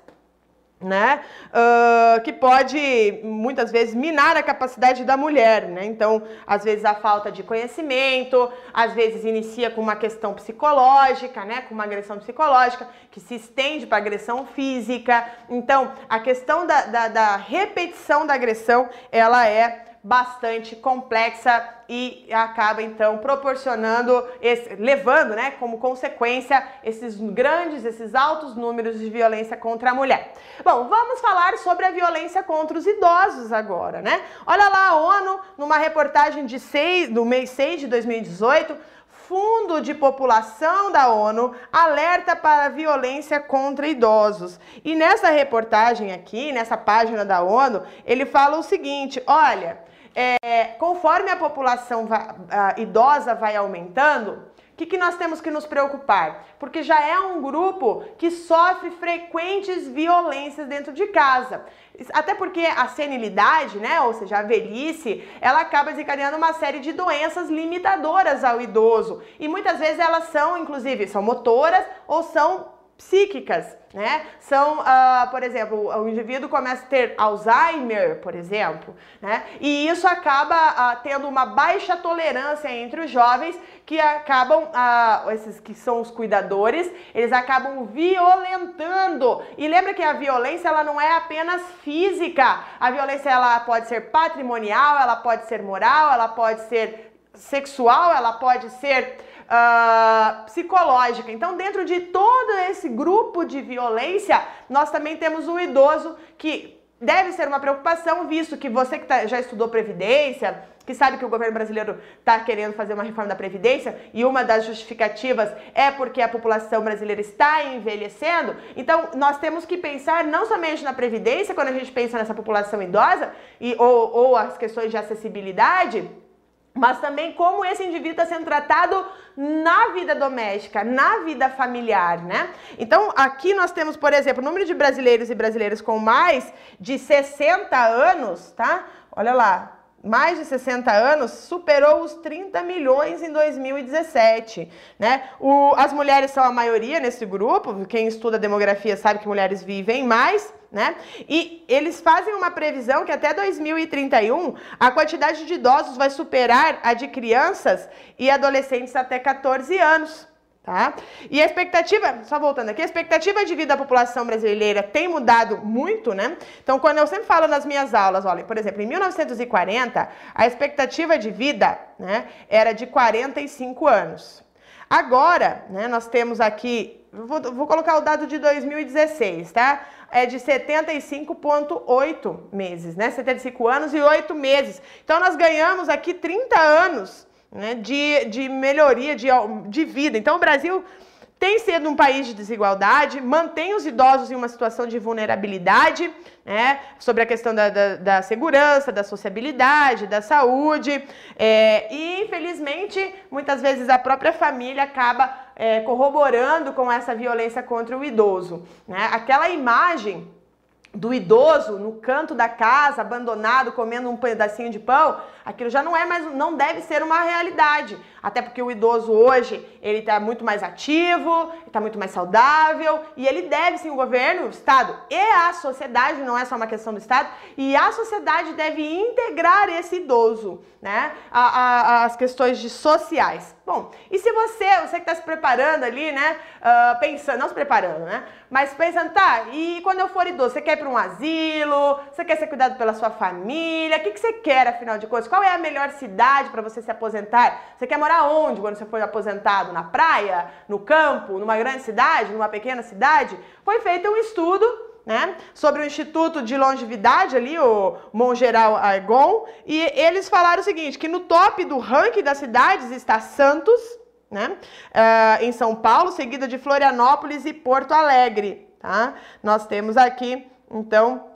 né, uh, que pode muitas vezes minar a capacidade da mulher, né? Então, às vezes a falta de conhecimento, às vezes inicia com uma questão psicológica, né, com uma agressão psicológica que se estende para agressão física. Então, a questão da, da, da repetição da agressão, ela é bastante complexa e acaba então proporcionando, esse, levando, né, como consequência esses grandes, esses altos números de violência contra a mulher. Bom, vamos falar sobre a violência contra os idosos agora, né? Olha lá a ONU numa reportagem de 6, do mês 6 de 2018, Fundo de População da ONU alerta para a violência contra idosos. E nessa reportagem aqui, nessa página da ONU, ele fala o seguinte: olha, é, conforme a população a idosa vai aumentando, o que, que, nós temos que nos preocupar? Porque já é um grupo que sofre frequentes violências dentro de casa. Até porque a senilidade, né, ou seja, a velhice, ela acaba desencadeando uma série de doenças limitadoras ao idoso. E muitas vezes elas são, inclusive, são motoras ou são psíquicas, né? São, uh, por exemplo, o indivíduo começa a ter Alzheimer, por exemplo, né? E isso acaba uh, tendo uma baixa tolerância entre os jovens que acabam, uh, esses que são os cuidadores, eles acabam violentando. E lembra que a violência ela não é apenas física. A violência ela pode ser patrimonial, ela pode ser moral, ela pode ser sexual, ela pode ser uh, psicológica. Então, dentro de todo esse grupo de violência, nós também temos o idoso que deve ser uma preocupação, visto que você que tá, já estudou Previdência, que sabe que o governo brasileiro está querendo fazer uma reforma da Previdência e uma das justificativas é porque a população brasileira está envelhecendo. Então, nós temos que pensar não somente na Previdência, quando a gente pensa nessa população idosa, e, ou, ou as questões de acessibilidade mas também como esse indivíduo está sendo tratado na vida doméstica, na vida familiar, né? Então, aqui nós temos, por exemplo, o número de brasileiros e brasileiras com mais de 60 anos, tá? Olha lá, mais de 60 anos superou os 30 milhões em 2017, né? O, as mulheres são a maioria nesse grupo, quem estuda demografia sabe que mulheres vivem mais, né? E eles fazem uma previsão que até 2031 a quantidade de idosos vai superar a de crianças e adolescentes até 14 anos. Tá? E a expectativa, só voltando aqui, a expectativa de vida da população brasileira tem mudado muito, né? Então, quando eu sempre falo nas minhas aulas, olha, por exemplo, em 1940, a expectativa de vida né, era de 45 anos. Agora, né, nós temos aqui, vou, vou colocar o dado de 2016, tá? É de 75,8 meses, né? 75 anos e 8 meses. Então, nós ganhamos aqui 30 anos né, de, de melhoria de, de vida. Então, o Brasil tem sido um país de desigualdade, mantém os idosos em uma situação de vulnerabilidade, né, sobre a questão da, da, da segurança, da sociabilidade, da saúde, é, e infelizmente, muitas vezes a própria família acaba é, corroborando com essa violência contra o idoso. Né? Aquela imagem do idoso no canto da casa, abandonado, comendo um pedacinho de pão, aquilo já não é mais, não deve ser uma realidade. Até porque o idoso hoje, ele está muito mais ativo, está muito mais saudável, e ele deve sim, o governo, o Estado e a sociedade, não é só uma questão do Estado, e a sociedade deve integrar esse idoso, né, a, a, as questões de sociais. Bom, e se você, você que está se preparando ali, né, uh, pensando, não se preparando, né, mas pensando, tá, e quando eu for idoso, você quer ir para um asilo, você quer ser cuidado pela sua família, o que, que você quer, afinal de contas? Qual é a melhor cidade para você se aposentar? Você quer morar onde quando você foi aposentado? Na praia? No campo? Numa grande cidade? Numa pequena cidade? Foi feito um estudo né, sobre o Instituto de Longevidade ali, o Mongeral Argon, e eles falaram o seguinte, que no top do ranking das cidades está Santos, né, uh, em São Paulo, seguida de Florianópolis e Porto Alegre, tá? Nós temos aqui, então,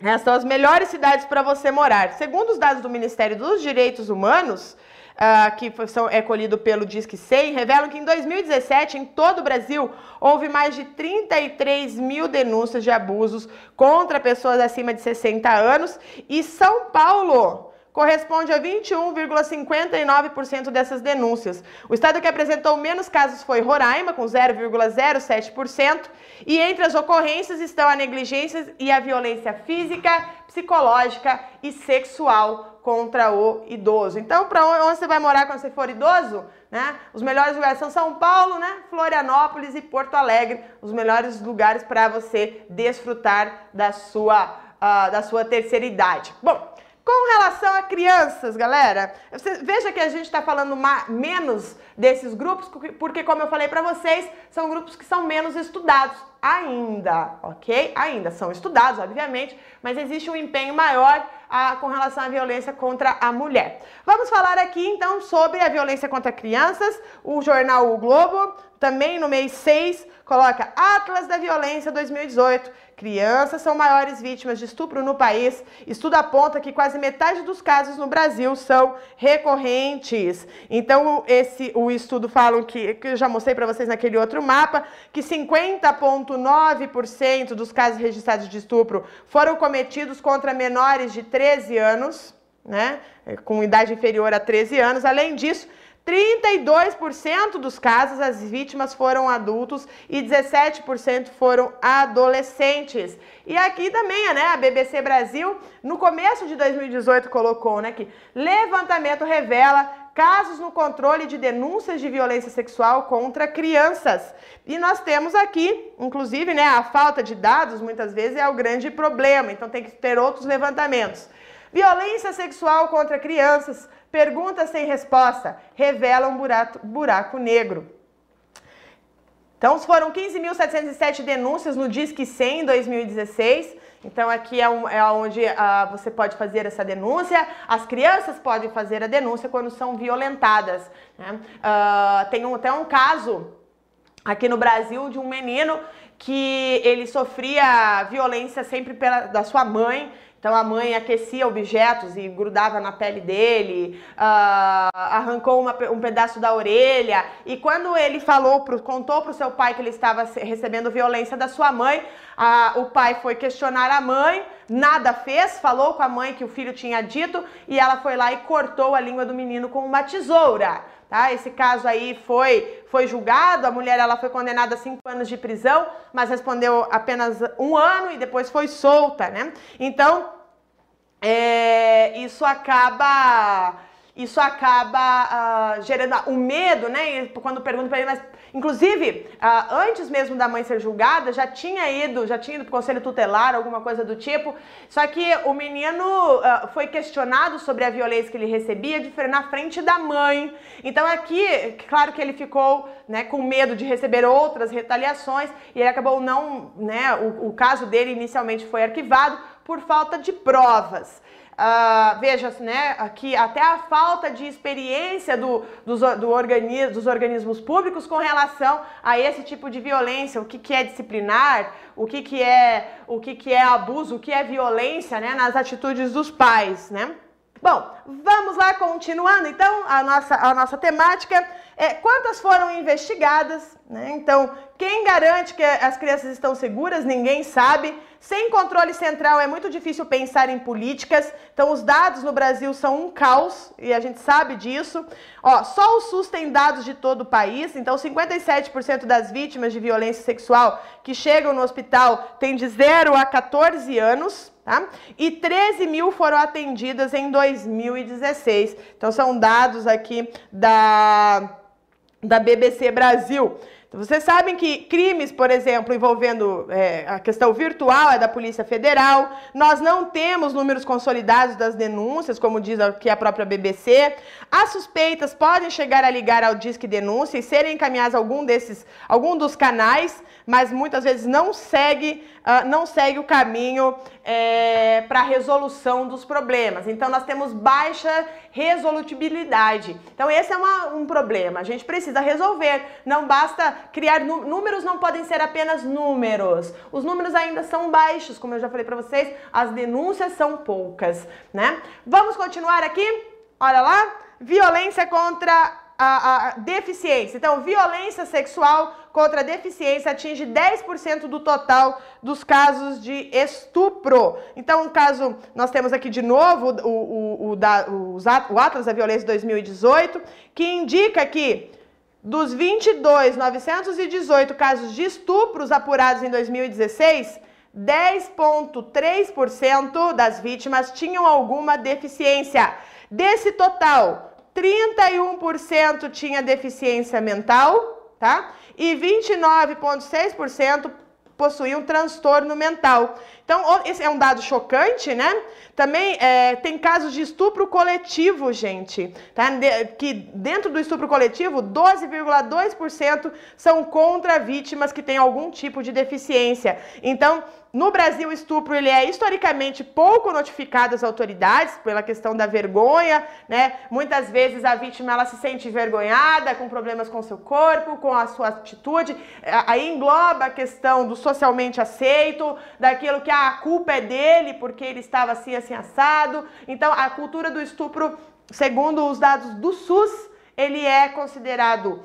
essas são as melhores cidades para você morar. Segundo os dados do Ministério dos Direitos Humanos, uh, que são, é colhido pelo Disque 100, revelam que em 2017, em todo o Brasil, houve mais de 33 mil denúncias de abusos contra pessoas acima de 60 anos. E São Paulo corresponde a 21,59% dessas denúncias. O estado que apresentou menos casos foi Roraima, com 0,07%, e entre as ocorrências estão a negligência e a violência física, psicológica e sexual contra o idoso. Então, para onde você vai morar quando você for idoso? Né? Os melhores lugares são São Paulo, né? Florianópolis e Porto Alegre, os melhores lugares para você desfrutar da sua, uh, da sua terceira idade. Bom, com relação a crianças, galera, você, veja que a gente está falando menos desses grupos, porque, como eu falei para vocês, são grupos que são menos estudados ainda, ok? Ainda são estudados, obviamente, mas existe um empenho maior a, com relação à violência contra a mulher. Vamos falar aqui então sobre a violência contra crianças. O jornal O Globo, também no mês 6, coloca Atlas da Violência 2018. Crianças são maiores vítimas de estupro no país. Estudo aponta que quase metade dos casos no Brasil são recorrentes. Então, esse o estudo fala que, que eu já mostrei para vocês naquele outro mapa, que 50,9% dos casos registrados de estupro foram cometidos contra menores de 13 anos, né? Com idade inferior a 13 anos. Além disso, 32% dos casos as vítimas foram adultos e 17% foram adolescentes. E aqui também, né, a BBC Brasil, no começo de 2018 colocou, né, que levantamento revela casos no controle de denúncias de violência sexual contra crianças. E nós temos aqui, inclusive, né, a falta de dados muitas vezes é o grande problema, então tem que ter outros levantamentos. Violência sexual contra crianças Perguntas sem resposta revelam buraco, buraco negro. Então, foram 15.707 denúncias no Disque 100 em 2016. Então, aqui é, um, é onde uh, você pode fazer essa denúncia. As crianças podem fazer a denúncia quando são violentadas. Né? Uh, tem um, até um caso aqui no Brasil de um menino que ele sofria violência sempre pela, da sua mãe então a mãe aquecia objetos e grudava na pele dele, uh, arrancou uma, um pedaço da orelha. E quando ele falou, pro, contou para o seu pai que ele estava recebendo violência da sua mãe, uh, o pai foi questionar a mãe, nada fez, falou com a mãe que o filho tinha dito e ela foi lá e cortou a língua do menino com uma tesoura. Tá? Esse caso aí foi, foi julgado, a mulher ela foi condenada a cinco anos de prisão, mas respondeu apenas um ano e depois foi solta, né? Então, é, isso acaba isso acaba uh, gerando o medo, né? Quando pergunto para ele, mas inclusive uh, antes mesmo da mãe ser julgada, já tinha ido, já tinha ido para o conselho tutelar, alguma coisa do tipo. Só que o menino uh, foi questionado sobre a violência que ele recebia na frente da mãe. Então aqui, claro que ele ficou, né, com medo de receber outras retaliações e ele acabou não, né? O, o caso dele inicialmente foi arquivado por falta de provas. Uh, veja, né, aqui até a falta de experiência do, dos, do organismo, dos organismos públicos com relação a esse tipo de violência, o que, que é disciplinar, o que, que é o que, que é abuso, o que é violência né, nas atitudes dos pais, né? Bom, vamos lá, continuando então a nossa, a nossa temática. É, quantas foram investigadas? Né? Então, quem garante que as crianças estão seguras? Ninguém sabe. Sem controle central é muito difícil pensar em políticas. Então, os dados no Brasil são um caos e a gente sabe disso. Ó, só o SUS tem dados de todo o país. Então, 57% das vítimas de violência sexual que chegam no hospital têm de 0 a 14 anos. Tá? E 13 mil foram atendidas em 2016. Então, são dados aqui da, da BBC Brasil. Vocês sabem que crimes, por exemplo, envolvendo é, a questão virtual é da Polícia Federal. Nós não temos números consolidados das denúncias, como diz aqui a própria BBC. As suspeitas podem chegar a ligar ao Disque Denúncia e serem encaminhadas a algum desses, algum dos canais, mas muitas vezes não segue, uh, não segue o caminho é, para resolução dos problemas. Então nós temos baixa resolutibilidade. Então esse é uma, um problema. A gente precisa resolver. Não basta criar números, não podem ser apenas números. Os números ainda são baixos, como eu já falei para vocês. As denúncias são poucas, né? Vamos continuar aqui. Olha lá, violência contra a, a deficiência. Então, violência sexual contra deficiência atinge 10% do total dos casos de estupro. Então, um caso, nós temos aqui de novo o, o, o, da, o Atlas da Violência 2018, que indica que dos 22.918 casos de estupros apurados em 2016, 10,3% das vítimas tinham alguma deficiência. Desse total, 31% tinha deficiência mental, tá? E 29,6% possuíam transtorno mental. Então, esse é um dado chocante, né? Também é, tem casos de estupro coletivo, gente, tá? De, que dentro do estupro coletivo, 12,2% são contra vítimas que têm algum tipo de deficiência. Então, no Brasil, o estupro ele é historicamente pouco notificado às autoridades pela questão da vergonha, né? Muitas vezes a vítima ela se sente envergonhada, com problemas com seu corpo, com a sua atitude. Aí engloba a questão do socialmente aceito, daquilo que a culpa é dele porque ele estava assim assim assado. Então, a cultura do estupro, segundo os dados do SUS, ele é considerado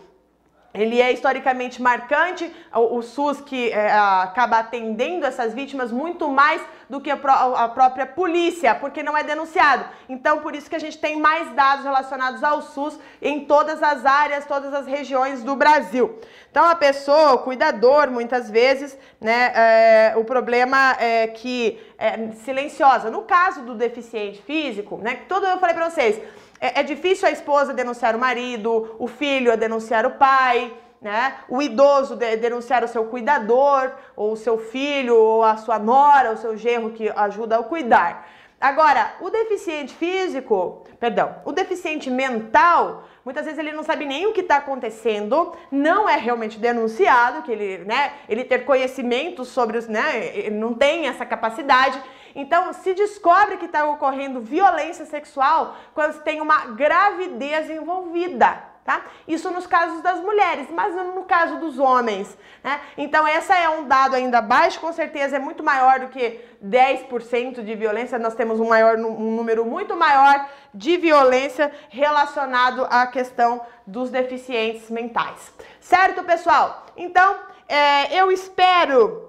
ele é historicamente marcante, o, SUS que é, acaba atendendo essas vítimas muito mais do que a, a, própria polícia, porque não é denunciado. Então, por isso que a gente tem mais dados relacionados ao SUS em todas as áreas, todas as regiões do Brasil. Então, a pessoa, o cuidador, muitas vezes, né, é, o problema é que é silenciosa. No caso do deficiente físico, né, todo eu falei para vocês, é, é difícil a esposa denunciar o marido, o filho a denunciar o pai, né? O idoso de, denunciar o seu cuidador, ou o seu filho, ou a sua nora, o seu genro que ajuda a cuidar. Agora, o deficiente físico, perdão, o deficiente mental, muitas vezes ele não sabe nem o que está acontecendo, não é realmente denunciado, que ele, né, ele ter conhecimento sobre os, né, ele não tem essa capacidade. Então, se descobre que está ocorrendo violência sexual quando tem uma gravidez envolvida tá? Isso nos casos das mulheres, mas no caso dos homens, né? Então, essa é um dado ainda baixo, com certeza é muito maior do que 10% de violência, nós temos um, maior, um número muito maior de violência relacionado à questão dos deficientes mentais. Certo, pessoal? Então, é, eu espero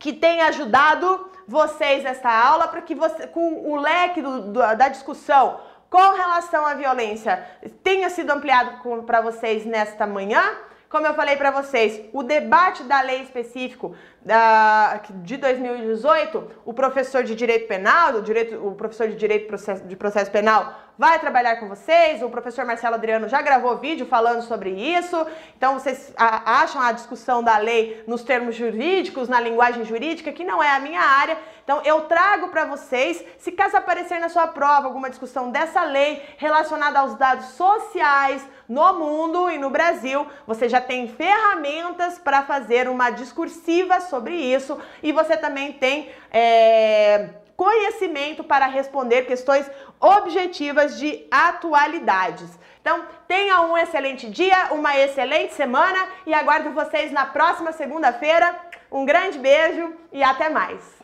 que tenha ajudado vocês esta aula para que você, com o leque do, do, da discussão com relação à violência tenha sido ampliado para vocês nesta manhã. Como eu falei para vocês, o debate da lei específico da, de 2018, o professor de direito penal, o, direito, o professor de direito de processo penal vai trabalhar com vocês. O professor Marcelo Adriano já gravou vídeo falando sobre isso. Então vocês acham a discussão da lei nos termos jurídicos, na linguagem jurídica, que não é a minha área. Então eu trago para vocês, se caso aparecer na sua prova alguma discussão dessa lei relacionada aos dados sociais no mundo e no Brasil, você já tem ferramentas para fazer uma discursiva sobre isso e você também tem é, conhecimento para responder questões objetivas de atualidades. Então, tenha um excelente dia, uma excelente semana e aguardo vocês na próxima segunda-feira. Um grande beijo e até mais!